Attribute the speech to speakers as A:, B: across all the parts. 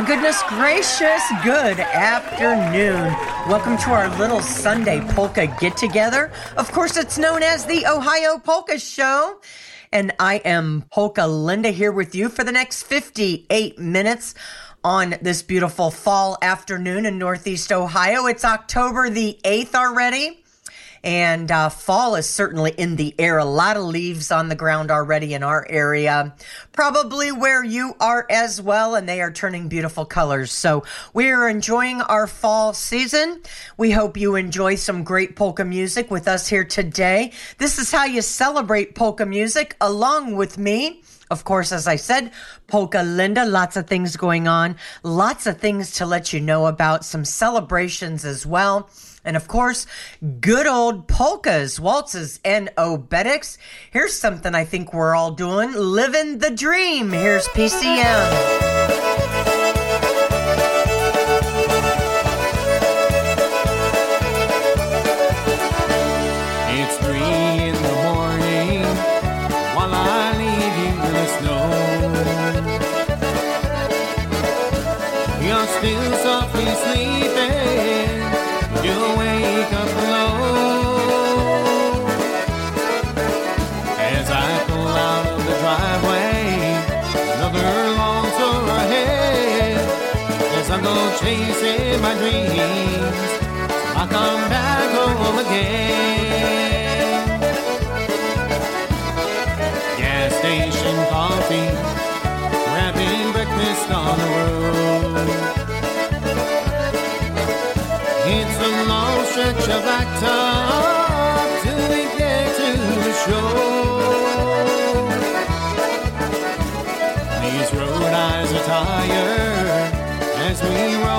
A: Oh, goodness gracious, good afternoon. Welcome to our little Sunday polka get together. Of course, it's known as the Ohio Polka Show. And I am Polka Linda here with you for the next 58 minutes on this beautiful fall afternoon in Northeast Ohio. It's October the 8th already. And uh, fall is certainly in the air. A lot of leaves on the ground already in our area, probably where you are as well, and they are turning beautiful colors. So we are enjoying our fall season. We hope you enjoy some great polka music with us here today. This is how you celebrate polka music along with me. Of course, as I said, Polka Linda, lots of things going on, lots of things to let you know about, some celebrations as well. And of course, good old polkas, waltzes, and obereks. Here's something I think we're all doing living the dream. Here's PCM.
B: Tired as we roll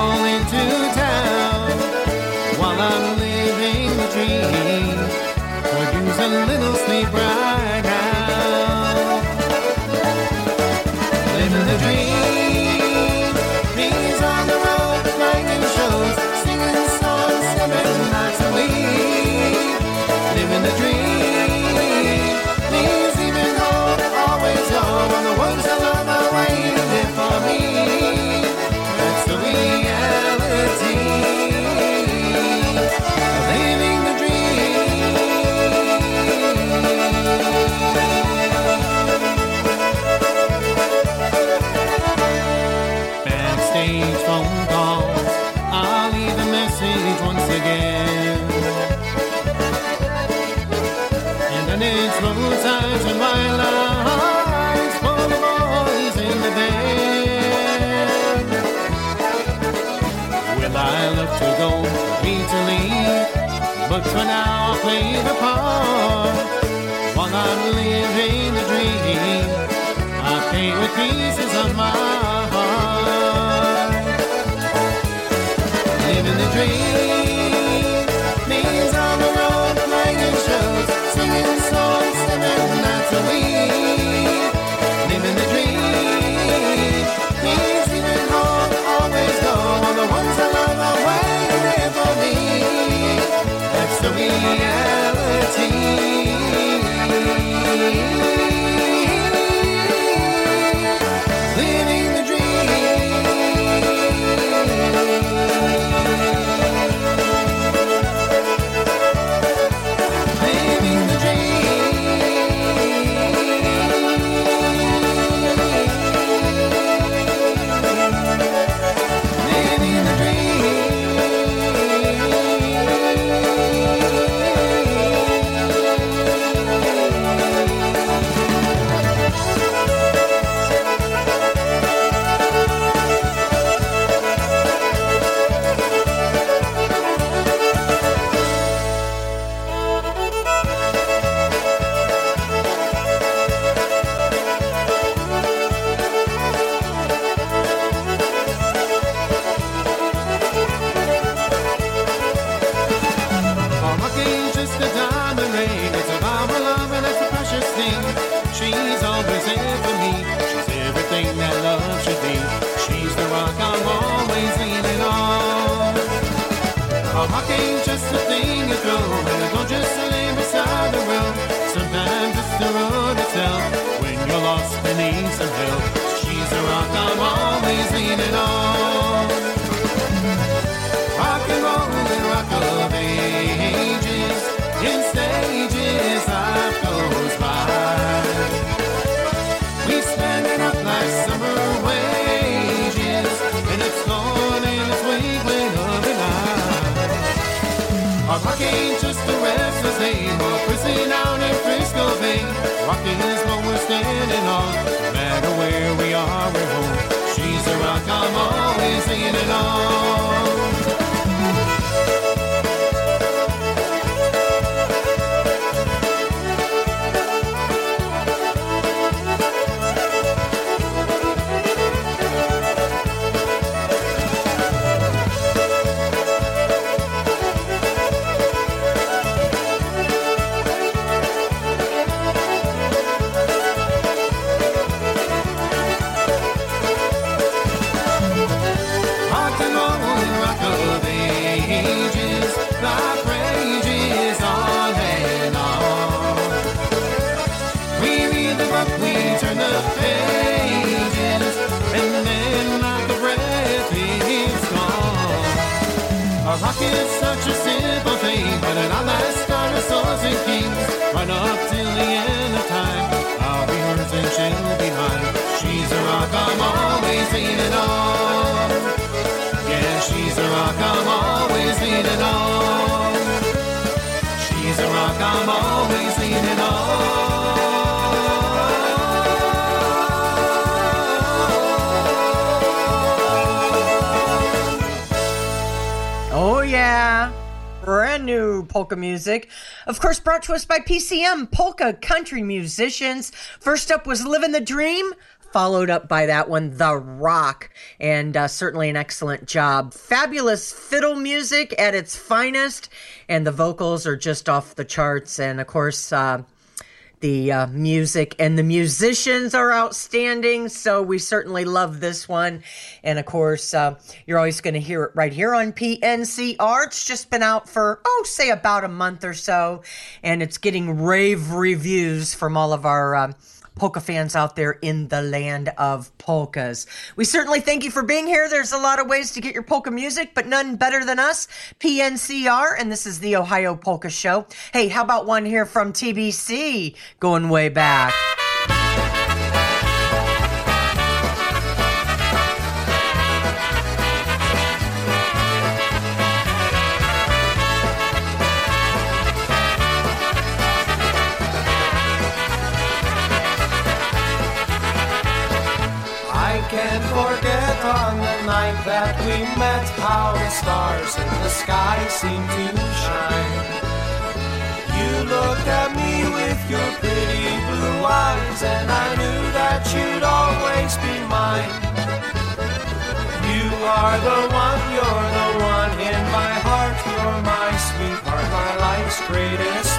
A: brought to us by PCM, Polka Country Musicians. First up was Living the Dream, followed up by that one, The Rock. And uh, certainly an excellent job. Fabulous fiddle music at its finest, and the vocals are just off the charts. And of course, uh, the uh, music and the musicians are outstanding, so we certainly love this one. And of course, uh, you're always going to hear it right here on PNCR. It's just been out for, oh, say about a month or so, and it's getting rave reviews from all of our. Uh, polka fans out there in the land of polkas. We certainly thank you for being here. There's a lot of ways to get your polka music, but none better than us, PNCR, and this is the Ohio Polka Show. Hey, how about one here from TBC going way back?
C: Stars in the sky seem to shine. You looked at me with your pretty blue eyes, and I knew that you'd always be mine. You are the one, you're the one in my heart, you're my sweetheart, my life's greatest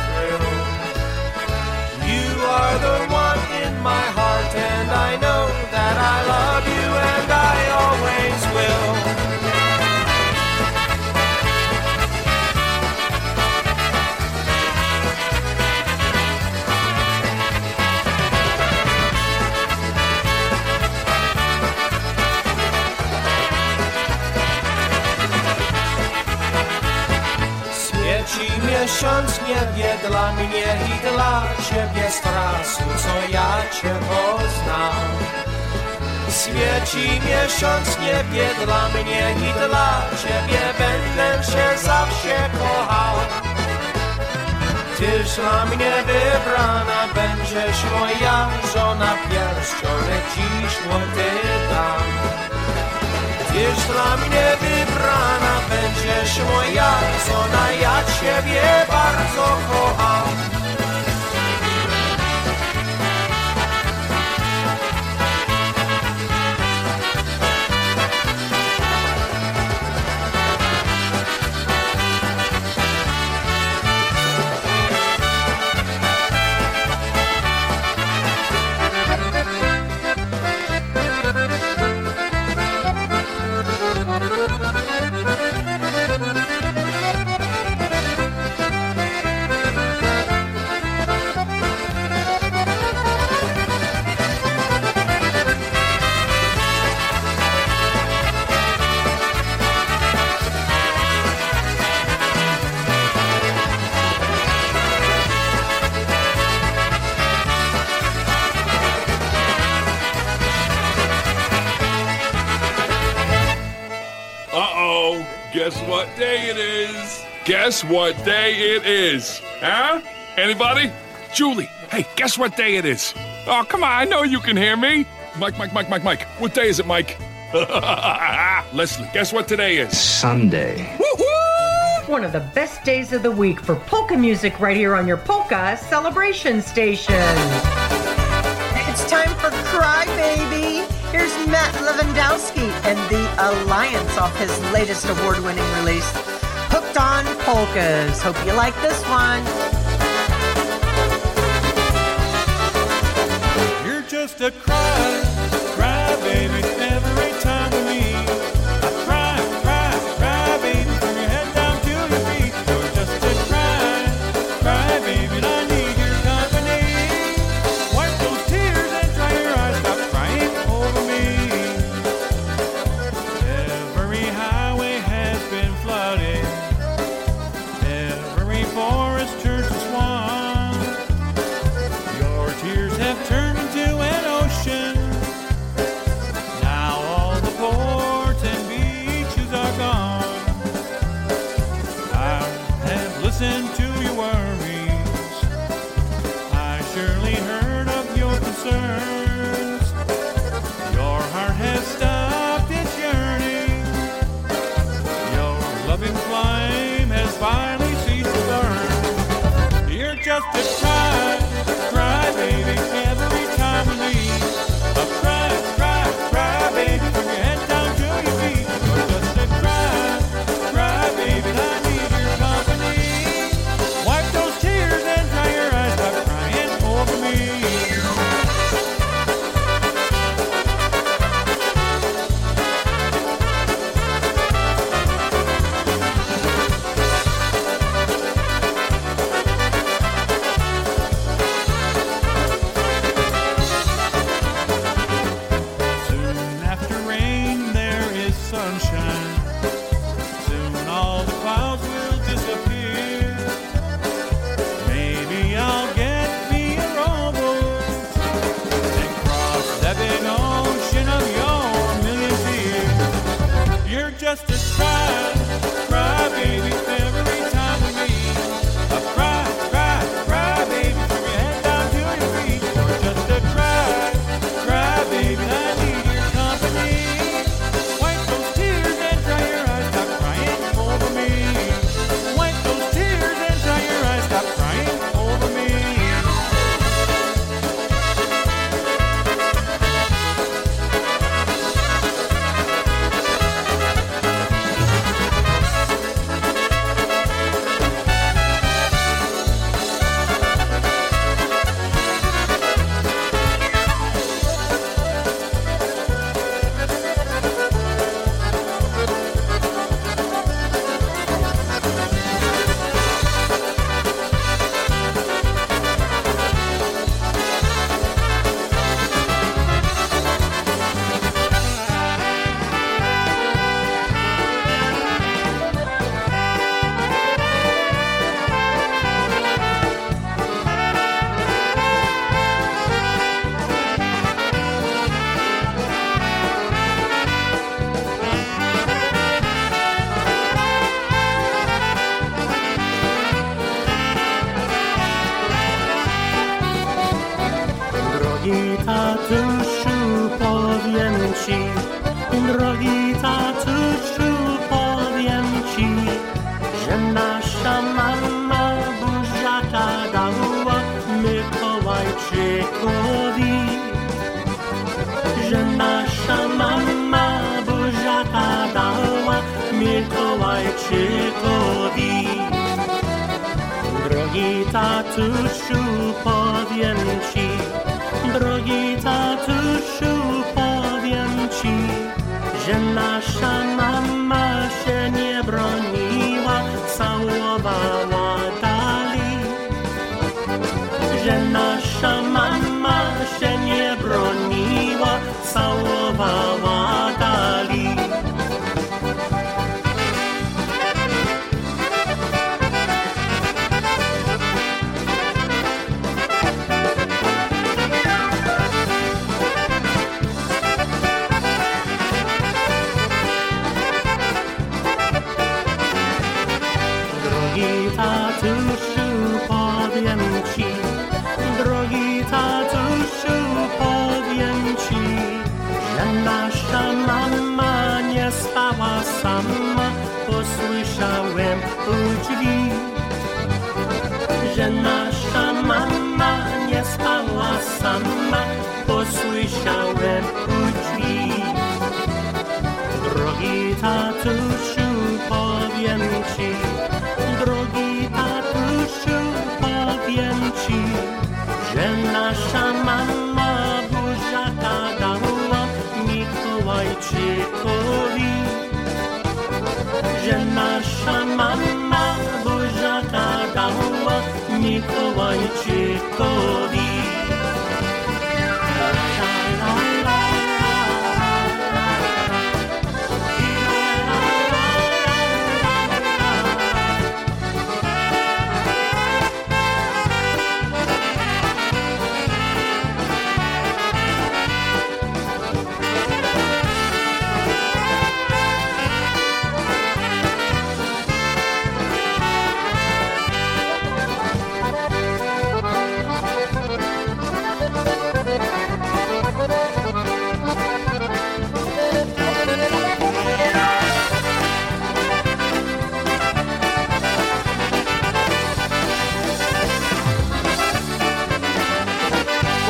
C: Miesiąc niebie dla mnie i dla ciebie z trasu, co ja cię poznam. Świeci miesiąc niebie dla mnie i dla ciebie będę się zawsze kochał. Tyż dla mnie wybrana będziesz moja żona pierścionek dziś młody dam. Tyż dla mnie wybrana będziesz moja żona, ja ciebie bardzo kocham.
D: Guess what day it is? Huh? Anybody? Julie, hey, guess what day it is? Oh, come on, I know you can hear me. Mike, Mike, Mike, Mike, Mike. What day is it, Mike? Leslie, guess what today is?
E: Sunday.
A: One of the best days of the week for polka music right here on your polka celebration station. It's time for Cry Baby. Here's Matt Lewandowski and the Alliance off his latest award winning release. Locked On Polkas. Hope you like this one.
F: You're just a cry, cry baby. just a try, cry, baby, every time
G: you leave.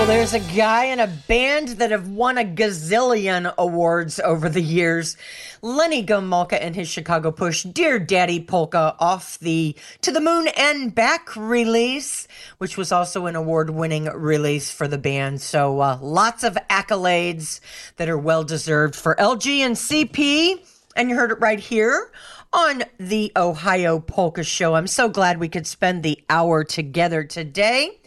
H: Well, there's a guy in a band that have won a gazillion awards over the years. Lenny Gomulka and his Chicago Push, Dear Daddy Polka, off the To the Moon and Back release, which was also an award winning release for the band. So uh, lots of accolades that are well deserved for LG and CP. And you heard it right here on the Ohio Polka Show. I'm so glad we could spend the hour together today.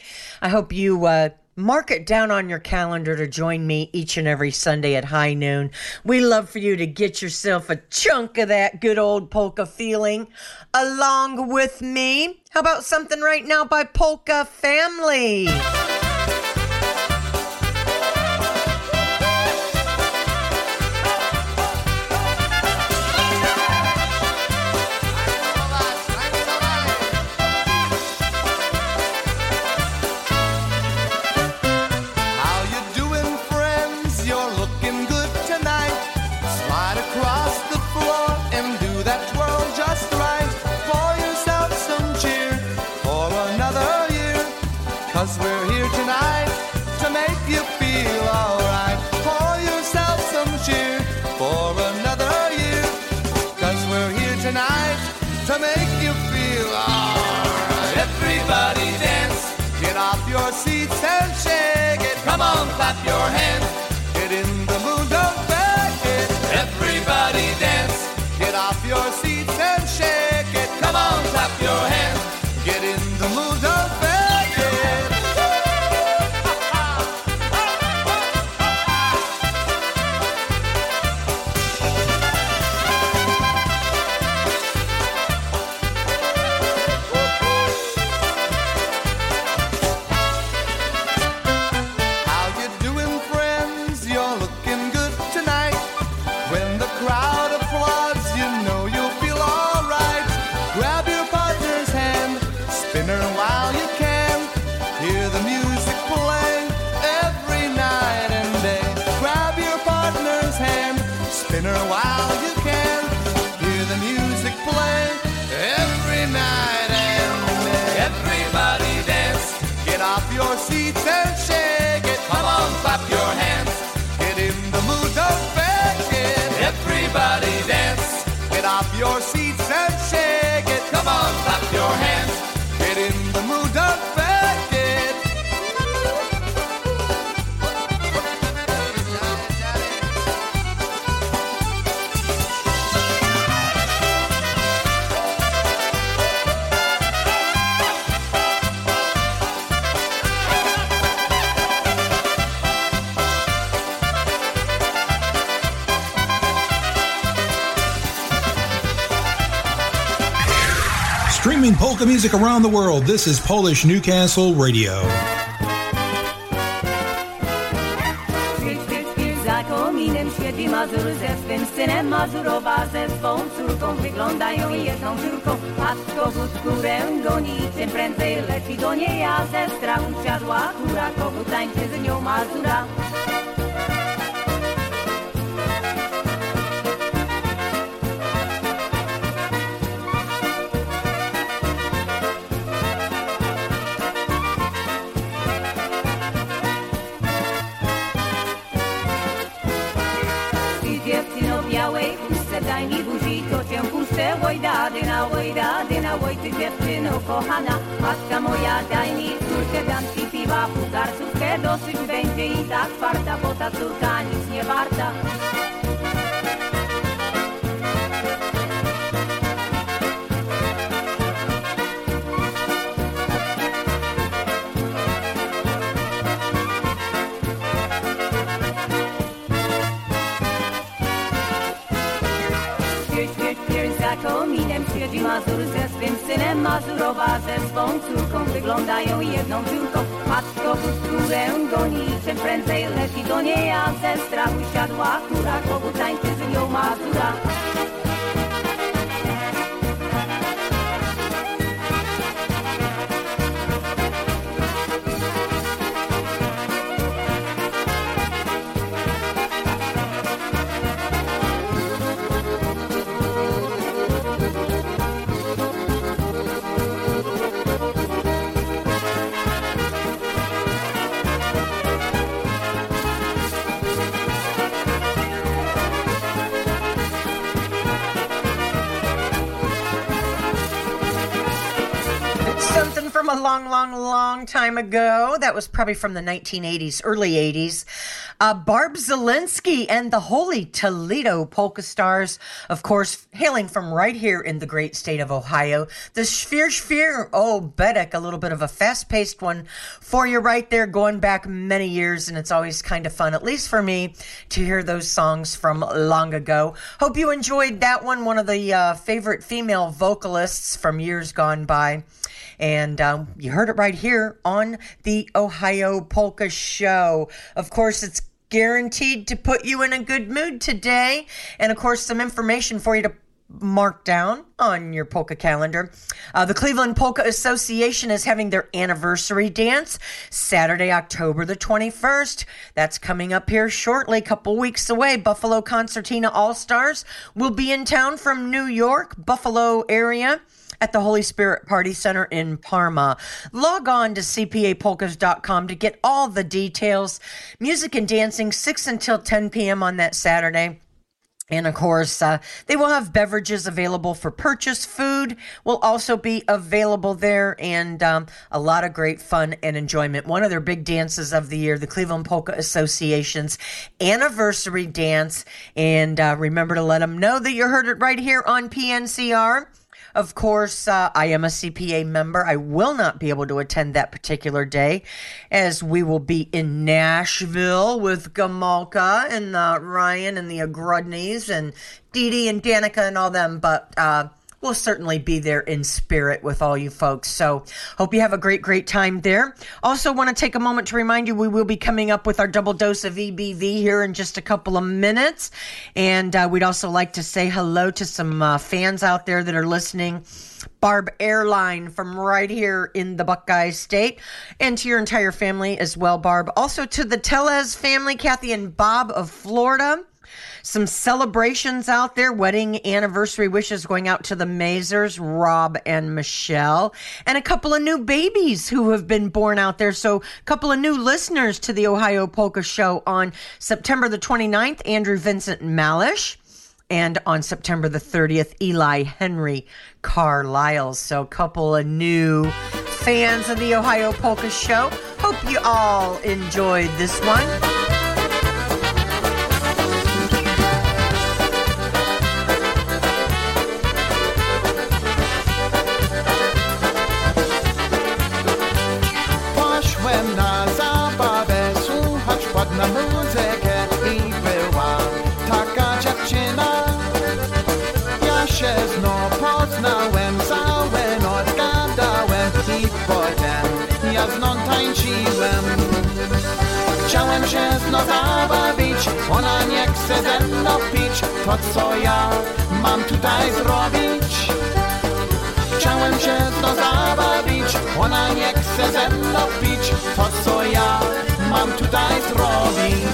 H: I hope you uh, mark it down on your calendar to join me each and every Sunday at high noon. We love for you to get yourself a chunk of that good old polka feeling along with me. How about something right now by Polka Family?
I: Your seats music
J: around the world, this is Polish Newcastle Radio.
K: Mazur ze swym synem Mazurowa ze swą córką Wyglądają jedną córką Patrz kogut kurę goni Czym prędzej leci do niej ze strachu Kogut tańczy z nią Mazura daj mi buzi, to cię puszczę, oj dadyna, oj dadyna, oj ty dziewczyno kochana. Matka moja, daj mi córkę, dam ci piwa, pugarcówkę, dosyć będzie i tak farta, bo ta córka nic. Kominem Siedzi Mazur ze swym synem Mazurowa ze swą córką Wyglądają jedną dziurką Matko w skórę goni Czym prędzej leci do niej A ze strachu siadła kura Kogut tańczy z nią Mazura
A: long, time ago. That was probably from the 1980s, early 80s. Uh, Barb Zelinsky and the Holy Toledo Polka Stars, of course, hailing from right here in the great state of Ohio. The Sphere Sphere, oh, Bedek, a little bit of a fast paced one for you right there, going back many years, and it's always kind of fun, at least for me, to hear those songs from long ago. Hope you enjoyed that one, one of the uh, favorite female vocalists from years gone by. And um, you heard it right here on the Ohio Polka Show. Of course, it's guaranteed to put you in a good mood today. And of course, some information for you to mark down on your polka calendar. Uh, the Cleveland Polka Association is having their anniversary dance Saturday, October the 21st. That's coming up here shortly, a couple weeks away. Buffalo Concertina All Stars will be in town from New York, Buffalo area at the Holy Spirit Party Center in Parma. Log on to cpapolkas.com to get all the details. Music and dancing 6 until 10 p.m. on that Saturday. And of course, uh, they will have beverages available for purchase. Food will also be available there, and um, a lot of great fun and enjoyment. One of their big dances of the year, the Cleveland Polka Association's anniversary dance. And uh, remember to let them know that you heard it right here on PNCR. Of course, uh, I am a CPA member. I will not be able to attend that particular day as we will be in Nashville with Gomulka and uh, Ryan and the Agrudneys and Dee Dee and Danica and all them. But uh, we'll certainly be there in spirit with all you folks. So hope you have a great, great time there. Also, want to take a moment to remind you we will be coming up with our double dose of EBV here in just a couple of minutes. And uh, we'd also like to say hello to some uh, fans out there that are listening. Barb Airline from right here in the Buckeye State, and to your entire family as well, Barb. Also to the Telez family, Kathy and Bob of Florida. Some celebrations out there, wedding anniversary wishes going out to the Mazers, Rob and Michelle, and a couple of new babies who have been born out there. So, a couple of new listeners to the Ohio Polka Show on September the 29th, Andrew Vincent Malish. And on September the 30th, Eli Henry Carlisle. So, a couple of new fans of the Ohio Polka Show. Hope you all enjoyed this one.
C: Znów zabawić, ona nie chce ze mną pić, to co ja mam tutaj zrobić? Chciałem się znów zabawić, ona nie chce ze mną pić, to co ja mam tutaj zrobić?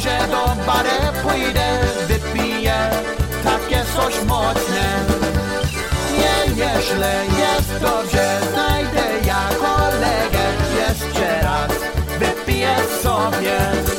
B: Może do bary pójdę, wypiję takie coś mocne. Nie, nieźle, jest dobrze, znajdę ja kolegę jeszcze raz, wypiję sobie.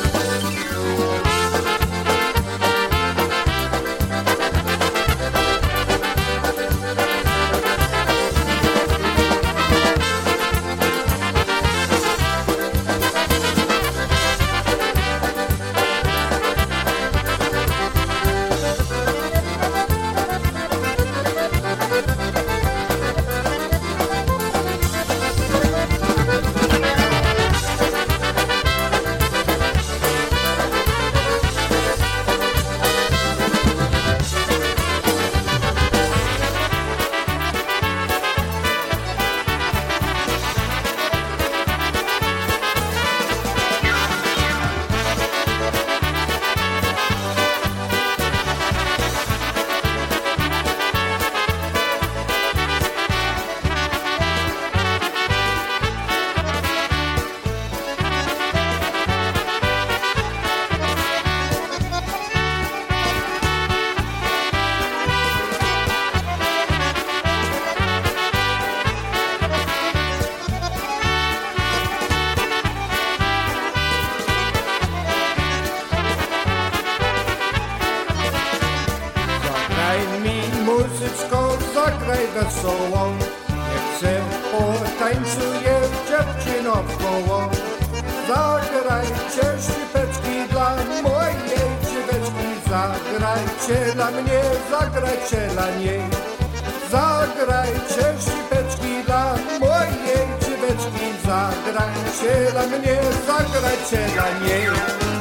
L: Zagrajcie dla mnie, zagrajcie dla niej. Zagrajcie śpipeczki dla mojej dzieweczki Zagrajcie dla mnie, zagrajcie dla niej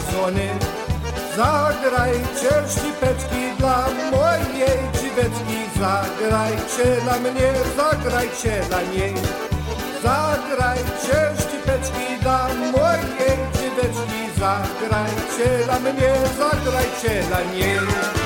L: Samsony. Zagrajcie szlipeczki dla mojej dziweczki, zagrajcie dla mnie, zagrajcie dla niej. Zagrajcie szlipeczki dla mojej dziweczki, zagrajcie dla mnie, zagrajcie dla niej.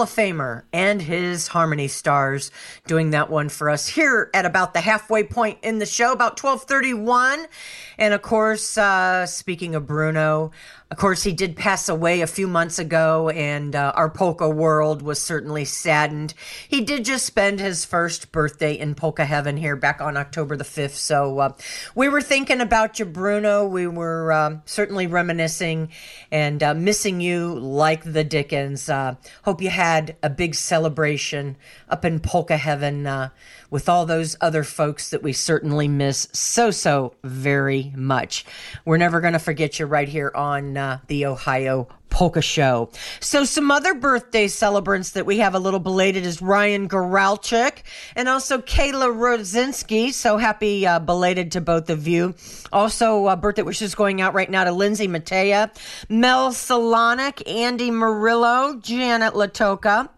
A: Hall of Famer, and his Harmony Stars doing that one for us here at about the halfway point in the show, about 1231. And of course, uh, speaking of Bruno, of course, he did pass away a few months ago, and uh, our polka world was certainly saddened. He did just spend his first birthday in polka heaven here back on October the 5th. So uh, we were thinking about you, Bruno. We were uh, certainly reminiscing and uh, missing you like the Dickens. Uh, hope you had a big celebration up in polka heaven uh, with all those other folks that we certainly miss so, so very much. We're never going to forget you right here on the Ohio Polka Show. So, some other birthday celebrants that we have a little belated is Ryan Goralchik and also Kayla Rosinski. So, happy uh, belated to both of you. Also, uh, birthday wishes going out right now to Lindsay Matea, Mel Solonic, Andy Murillo, Janet Latoka.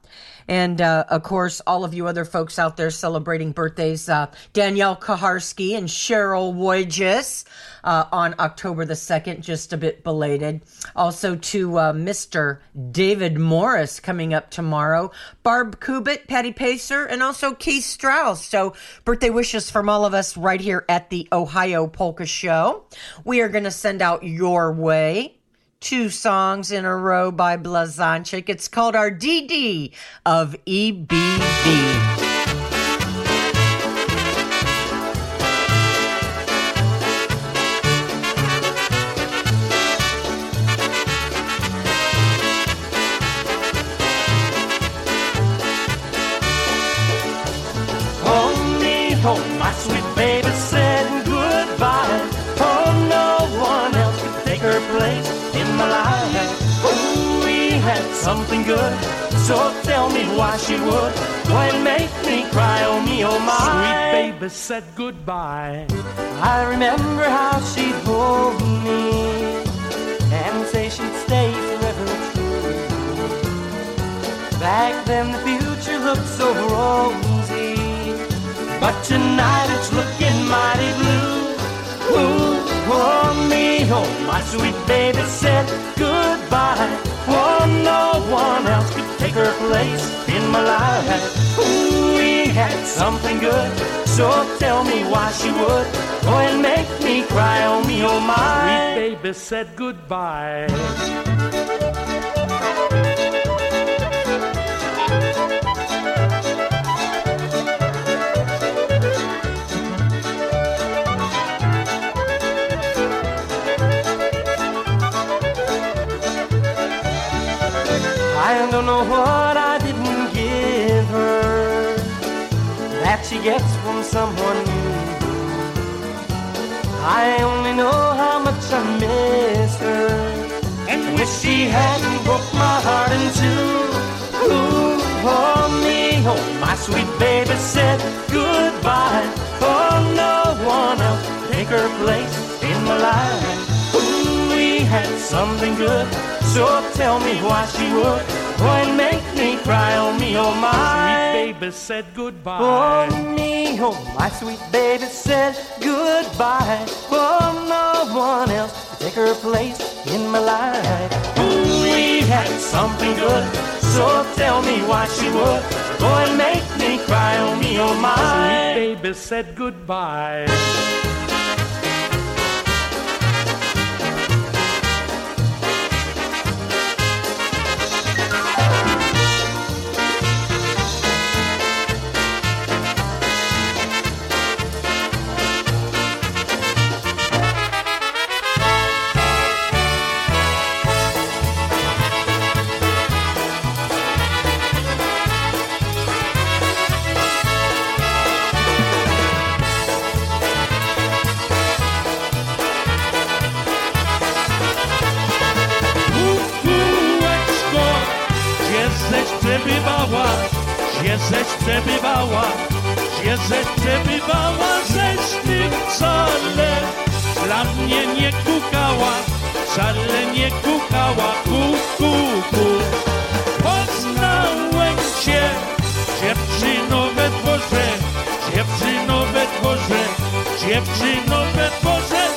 A: And uh, of course, all of you other folks out there celebrating birthdays uh, Danielle Kaharski and Cheryl Wojcik uh, on October the 2nd, just a bit belated. Also to uh, Mr. David Morris coming up tomorrow, Barb Kubit, Patty Pacer, and also Keith Strauss. So, birthday wishes from all of us right here at the Ohio Polka Show. We are going to send out your way two songs in a row by Blazonczyk. It's called our DD of E
M: something good, so tell me why she would go and make me cry. Oh, me, oh, my.
F: Sweet baby said goodbye.
M: I remember how she'd hold me and say she'd stay forever true. Back then the future looked so rosy, but tonight it's looking mighty blue. Ooh, oh me, oh my sweet baby said goodbye. Oh, no one else could take her place in my life. We had something good, so tell me why she would go and make me cry. Oh me, oh my.
F: Sweet baby said goodbye.
M: Don't know what I didn't give her that she gets from someone new. I only know how much I miss her and wish she hadn't broke my heart in two. Ooh, oh me, oh my sweet baby said goodbye. Oh, no one else take her place in my life. Ooh, we had something good, so tell me why she would go and make me cry. Oh me, oh my.
F: Sweet baby said goodbye.
M: Oh me, oh my sweet baby said goodbye. Oh, no one else could take her place in my life. Ooh, we had something good, so tell me why she would go and make me cry. Oh me, oh my.
F: Sweet baby said goodbye. Przebywała, ześ przebywała, ześ ty wcale dla mnie nie kukała, wcale nie kukała, ku, ku, ku. Poznałem cię, dziewczyno we dworze, dziewczyno we dworze, dziewczyno we dworze,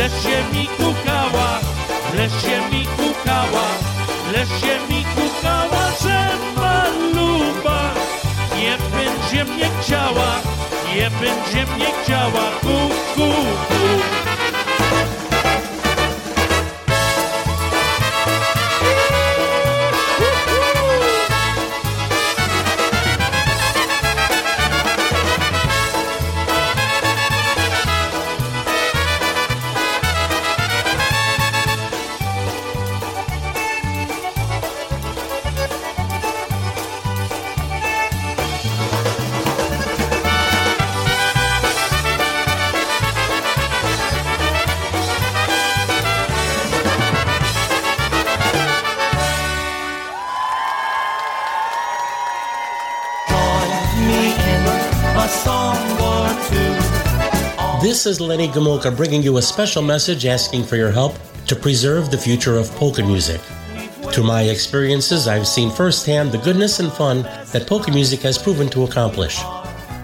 F: lecz się mi kukała, lecz się mi kukała, lecz się mi kukała, że maluba nie będzie mnie chciała, nie będzie mnie chciała,
M: kuku,
G: kuku. Is Lenny Gomulka bringing you a special message asking for your help to preserve the future of polka music. Through my experiences, I've seen firsthand the goodness and fun that polka music has proven to accomplish.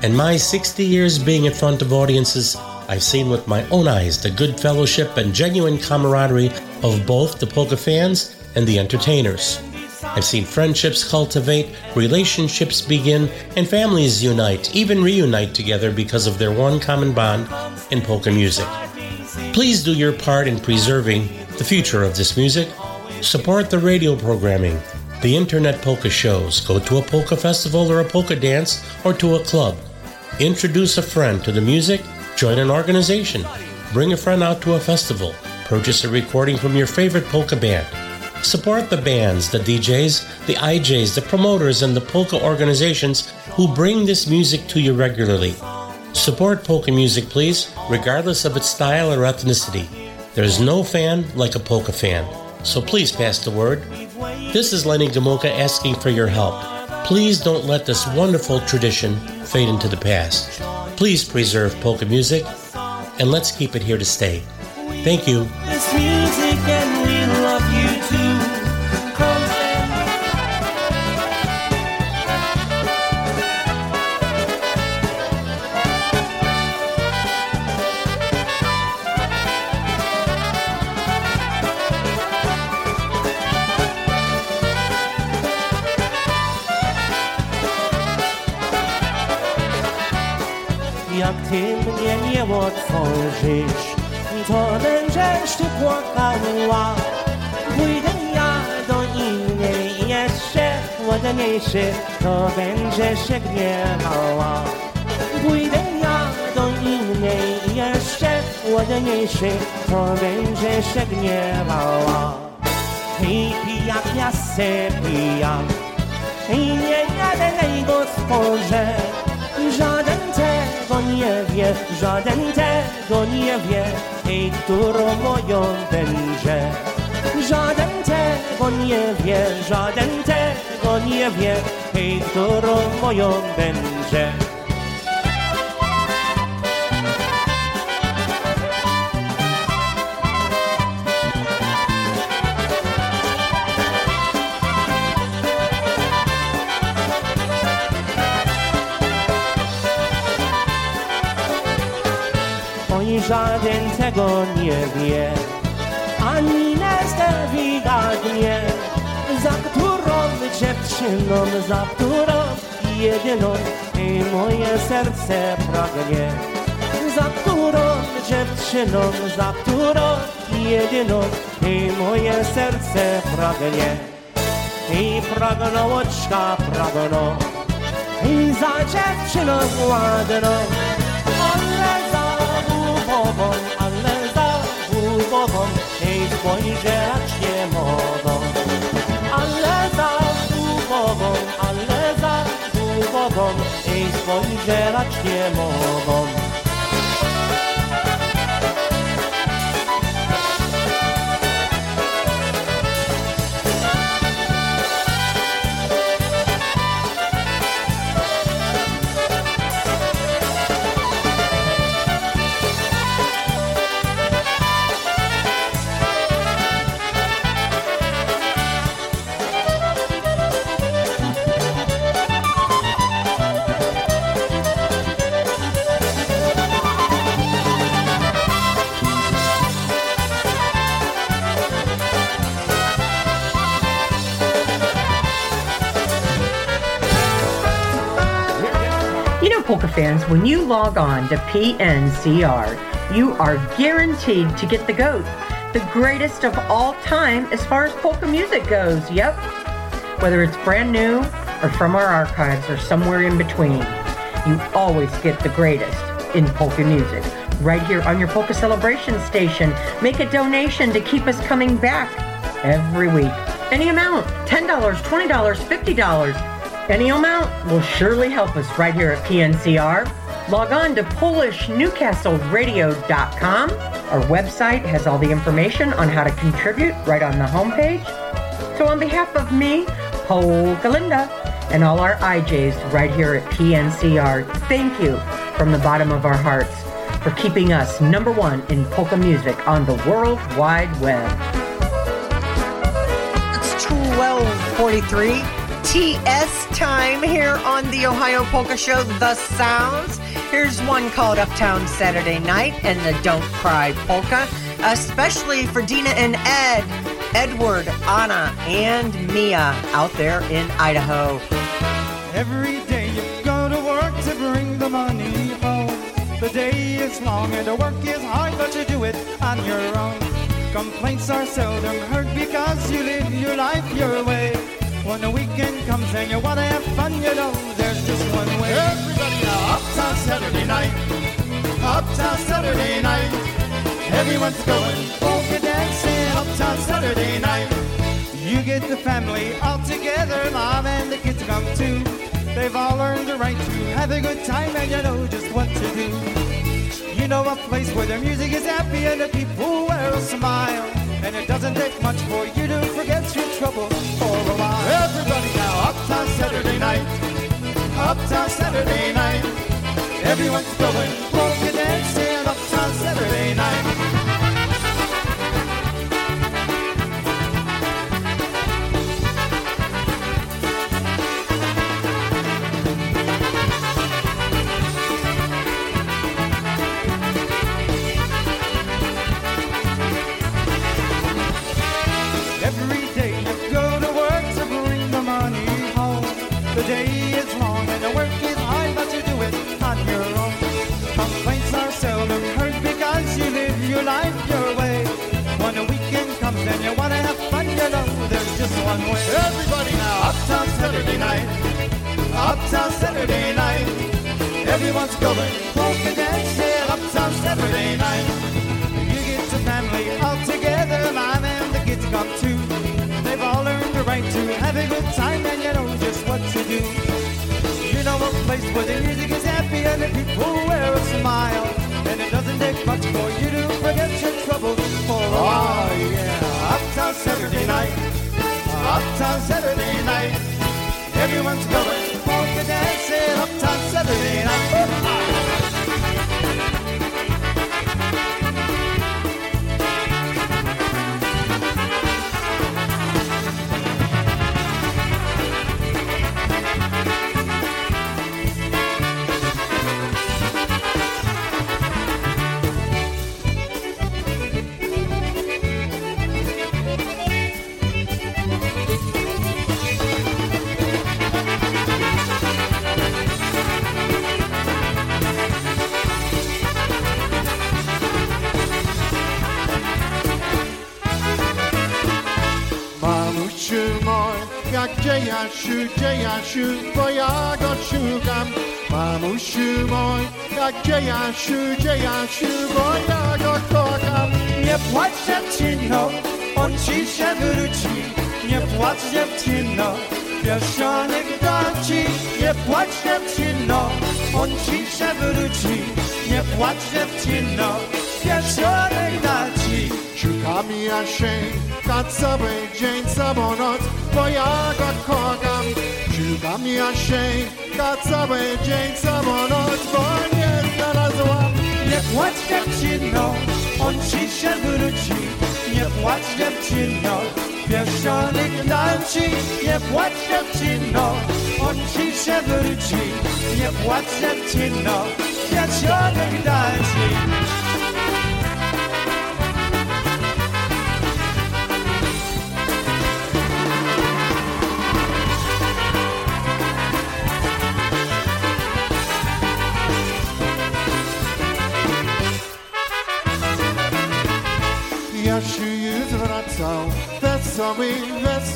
G: In my 60 years being in front of audiences, I've seen with my own eyes the good fellowship and genuine camaraderie of both the polka fans and the entertainers. I've seen friendships cultivate, relationships begin, and families unite, even reunite together because of their one common bond in polka music. Please do your part in preserving the future of this music. Support the radio programming, the internet polka shows, go to a polka festival or a polka dance, or to a club. Introduce a friend to the music, join an organization, bring a friend out to a festival, purchase a recording from your favorite polka band. Support the bands, the DJs, the IJs, the promoters, and the polka organizations who bring this music to you regularly. Support polka music, please, regardless of its style or ethnicity. There's no fan like a polka fan, so please pass the word. This is Lenny Gomulka asking for your help. Please don't let this wonderful tradition fade into the past. Please preserve polka music, and let's keep it here to stay. Thank you
M: otworzysz, to będziesz ty płakała. Pójdę ja do innej jeszcze ładniejszy, to będziesz się gniewała. Pójdę ja do innej jeszcze ładniejszy, to będziesz się gniewała. Hej, pijak, ja se pijak, i nie jeden gospodarze, nie wie, żaden tego nie wie, i którą moją będzie. Żaden tego nie wie, żaden tego nie wie, i którą moją będzie. Żaden tego nie wie, ani nie widać za którą dziewczyną, za którą jedyną moje serce pragnie. Za którą dziewczyną, za którą jedyną moje serce pragnie. I pragną oczka pragną, i za dziewczyną ładną, głową i spojrzeć nie mogą. Ale za głową, ale za głową i spojrzeć nie mogą.
A: Fans, when you log on to PNCR, you are guaranteed to get the GOAT, the greatest of all time as far as polka music goes. Yep. Whether it's brand new or from our archives or somewhere in between, you always get the greatest in polka music. Right here on your Polka Celebration station. Make a donation to keep us coming back every week. Any amount $10, $20, $50. Any amount will surely help us right here at PNCR. Log on to PolishNewcastleRadio.com. Our website has all the information on how to contribute right on the homepage. So, on behalf of me, Polka Linda, and all our IJs right here at PNCR, thank you from the bottom of our hearts for keeping us number one in polka music on the World Wide Web. It's 1243 TS time here on the Ohio Polka Show, The Sounds. Here's one called Uptown Saturday Night and the Don't Cry Polka, especially for Dina and Ed, Edward, Anna, and Mia out there in Idaho.
N: Every day you go to work to bring the money home. The day is long and the work is hard, but you do it on your own. Complaints are seldom heard because you live your life your way. When the weekend comes and you wanna have fun, you know there's just one way. Everybody now, uptown Saturday night, uptown Saturday night. Everyone's going polka dancing uptown Saturday night. You get the family all together, mom and the kids come too. They've all earned the right to have a good time and you know just what to do. You know a place where the music is happy and the people wear a smile. And it doesn't take much for you to forget your trouble while. Everybody now, uptown Saturday night, uptown Saturday night. Everyone's going polka dancing uptown Saturday night. Day is long and the work is hard, but you do it on your own. Complaints are seldom heard because you live your life your way. When the weekend comes and you wanna have fun, you know there's just one way. Everybody now, uptown Saturday night, uptown Saturday night. Everyone's going place where the music is happy and the people wear a smile. And it doesn't take much for you to forget your troubles for a while. Oh, yeah. Uptown Saturday night, uptown Saturday night. Everyone's going polka dancing uptown Saturday night.
O: Dziejasiu, bo ja go szukam. Mamusiu mój, jak dziejasiu, dziejasiu, bo ja go kocham.
N: Nie płacz dziewczyno, on ci się wróci. Nie płacz dziewczyno, pierścionek da ci. Nie płacz dziewczyno, on ci się wróci. Nie płacz dziewczyno, pierścionek da ci.
O: Szukam ja się na cały dzień, całą noc, bo ja go kocham. Szukam ja się na cały dzień, całą noc, bo nie znalazłam.
N: Nie płacz dziewczyno, on ci się wróci. Nie płacz dziewczyno, pierścionek dam ci. Nie płacz dziewczyno, on ci się wróci. Nie płacz dziewczyno, pierścionek dam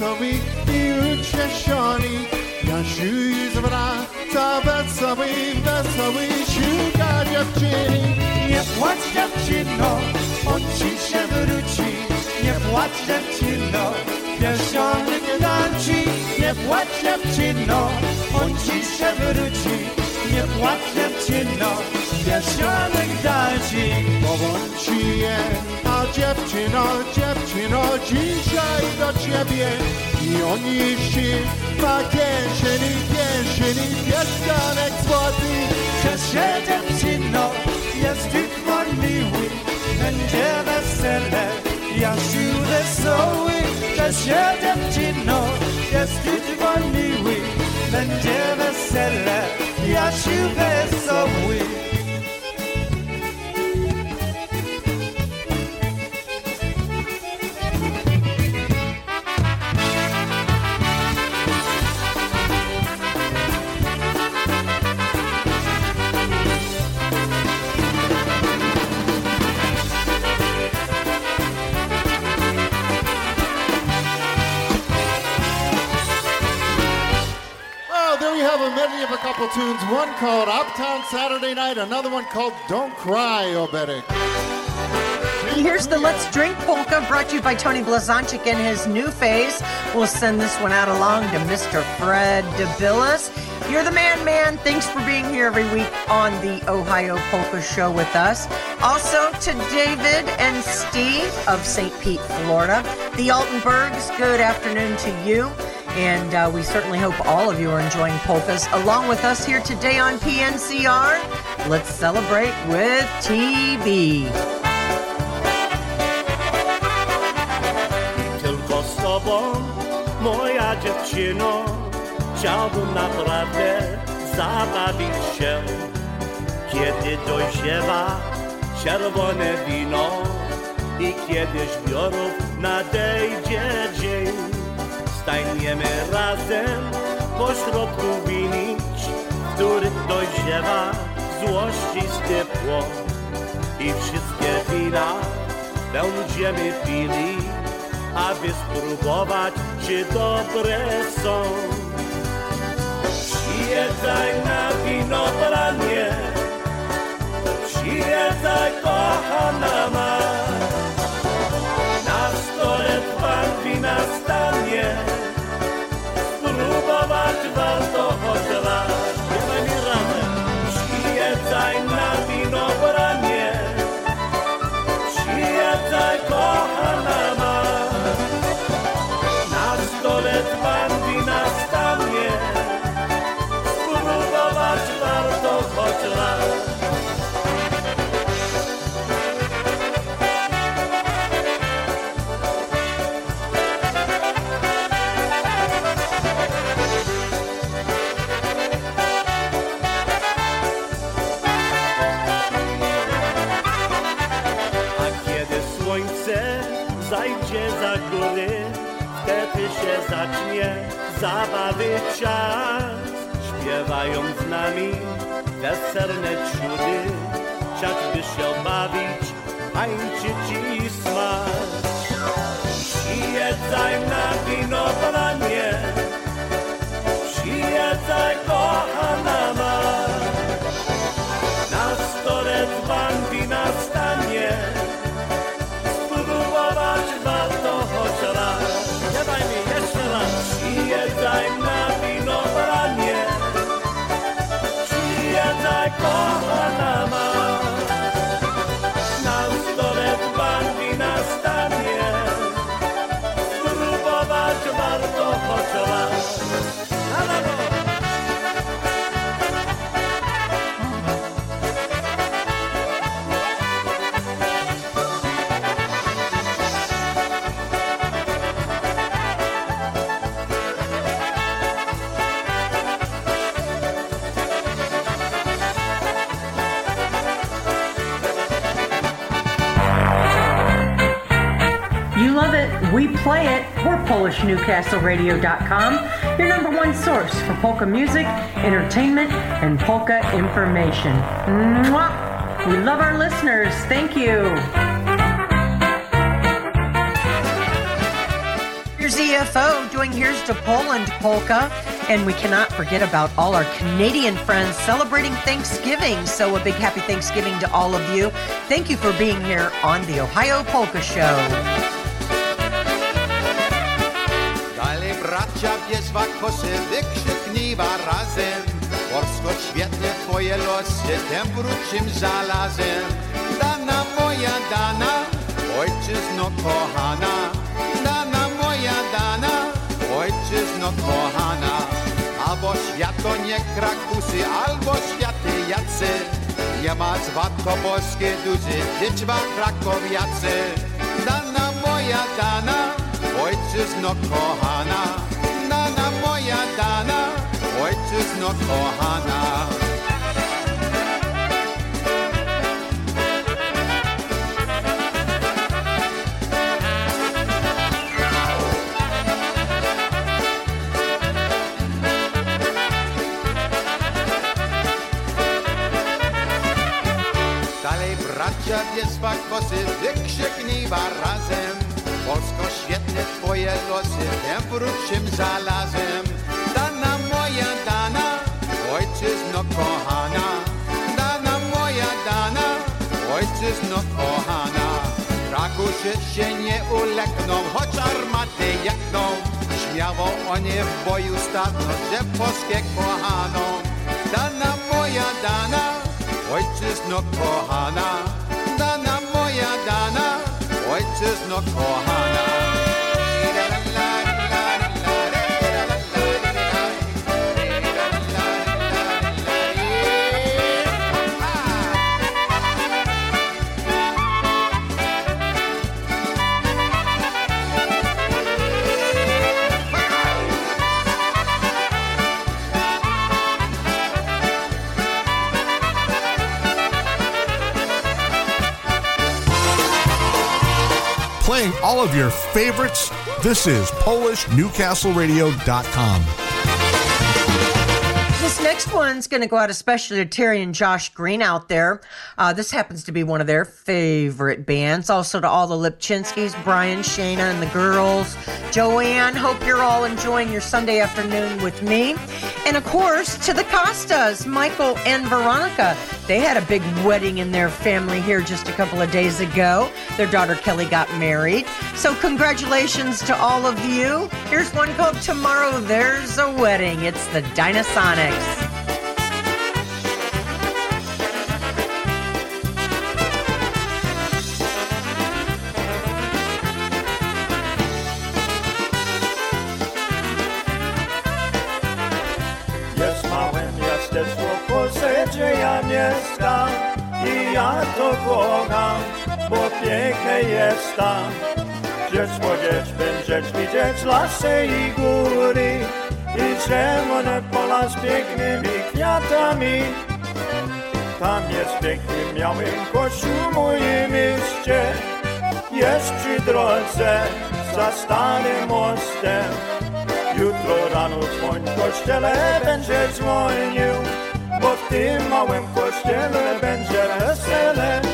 O: wesoły i ucieszony. Jasiu z wraca wesoły, wesoły, szuka dziewczyny.
N: Nie płacz dziewczyno, on ci się wróci. Nie płacz dziewczyno, pierścionek dam ci. Nie płacz dziewczyno, on ci się wróci. Nie płacz dziewczyno, pierścionek dam ci.
O: Powąci je, a dziewczyno, dziewczyno, dzisiaj do ciebie. I on jeździ ma kieszeni, kieszeni, pierścionek złoty.
N: Cieszę się dziewczyno, jest tylko miły, będzie wesele, Jasiu wesoły. Cieszę się dziewczyno, jest tylko miły, będzie wesele, Jasiu wesoły.
O: Tunes. One called Uptown Saturday Night, another one called Don't Cry, oh, Obedic.
A: Here's the Let's Drink polka brought to you by Tony Blazonczyk in his new phase. We'll send this one out along to Mr. Fred DeVillis. You're the man, man. Thanks for being here every week on the Ohio Polka Show with us. Also to David and Steve of St. Pete, Florida. The Altenbergs, good afternoon to you. And uh, we certainly hope all of you are enjoying polkas along with us here today on PNCR. Let's celebrate with TV.
M: Moja dziewczyno, chciałbym naprawdę zabawić się. Kiedy dojrzewa czerwone wino i kiedy zbiorów nadejdzie dzień, staniemy razem pośrodku winić, w których dojrzewa złości ciepło i wszystkie wina będziemy pili aby spróbować, czy dobre są. Przyjeżdżaj na winobranie, przyjeżdżaj kochana ma. Na stole dwa wina Śpiewają z nami weselne cudy, siać by się bawić, tańczyć i smać. Przyjeżdżaj na winobranie, przyjeżdżaj kochana ma. Na stole dzban wina stanie, spróbować warto choć raz. Śpiewaj mi jeszcze raz. Przyjeżdżaj na przyjeżdżaj
A: we play it. We're PolishNewcastleRadio.com, your number one source for polka music, entertainment, and polka information. Mwah! We love our listeners. Thank you. Here's EFO doing Here's to Poland polka. And we cannot forget about all our Canadian friends celebrating Thanksgiving. So a big happy Thanksgiving to all of you. Thank you for being here on the Ohio Polka Show.
H: Biezwa kosy wykrzykniwa razem. Polsko świetne twoje losy, tem wrócim żalazem Dana moja dana, ojczyzno kochana. Dana moja dana, ojczyzno kochana. Albo świato nie krakusy, albo światy jacy. Nie ma zwato boskie duży, dzieczwa krakowiacy Dana moja dana, ojczyzno kochana Dana, heute ist not. Dalej bracia, biespak, kosy, wykrzyknij razem. Polsko świetne twoje losy, tym wróćim żelazem moja dana, ojczyzno kochana. Dana moja dana, ojczyzno kochana. Krakuszy się nie ulekną, choć armaty jekną Śmiało oni w boju stanął, że Polskie kochano Dana moja dana, ojczyzno kochana. Dana moja dana, ojczyzno kochana
P: Playing all of your favorites. This is PolishNewcastleRadio.com.
A: This next one's going to go out especially to Terry and Josh Green out there. Uh, this happens to be one of their favorite bands. Also to all the Lipchinskys, Brian, Shayna, and the girls. Joanne, hope you're all enjoying your Sunday afternoon with me. And of course, to the Costas, Michael and Veronica. They had a big wedding in their family here just a couple of days ago. Their daughter Kelly got married. So, congratulations to all of you. Here's one called Tomorrow There's a Wedding. It's the Dynasonics.
Q: Gdzie mieszkam I ja to kocham, bo piękne jest tam. Gdzieś młodzież będziesz widzieć lasy i góry. I zielone pola z pięknymi kwiatami? Tam jest piękny mały kościół moim mieście. Jest przy drodze za starym mostem. Jutro rano dzwoń w kościele będzie dzwonił, bo w tym małym kościele będzie wesele.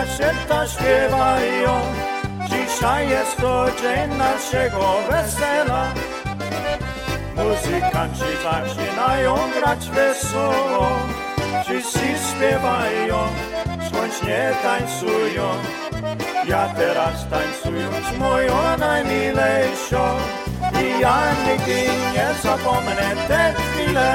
Q: I ptaszęta śpiewają, dzisiaj jest to dzień naszego wesela. Muzykanci zaczynają grać wesoło, wszyscy śpiewają, słończnie tańcują. Ja teraz tańcuję z moją najmilejszą i ja nigdy nie zapomnę te chwile.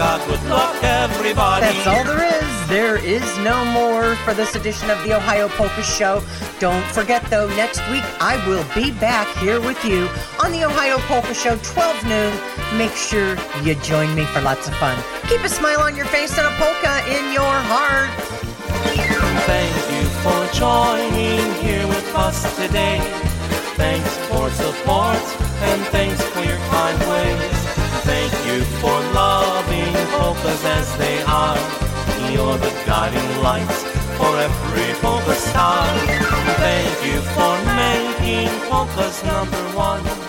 M: Merka, good luck everybody.
A: That's all there is. There is no more for this edition of the Ohio Polka Show. Don't forget, though, next week I will be back here with you on the Ohio Polka Show, 12 noon. Make sure you join me for lots of fun. Keep a smile on your face and a polka in your heart.
M: Thank you for joining here with us today. Thanks for support and thanks for your kind ways. Thank you for loving polkas as they are. You're the guiding lights for every polka star. Thank you for making polkas number one.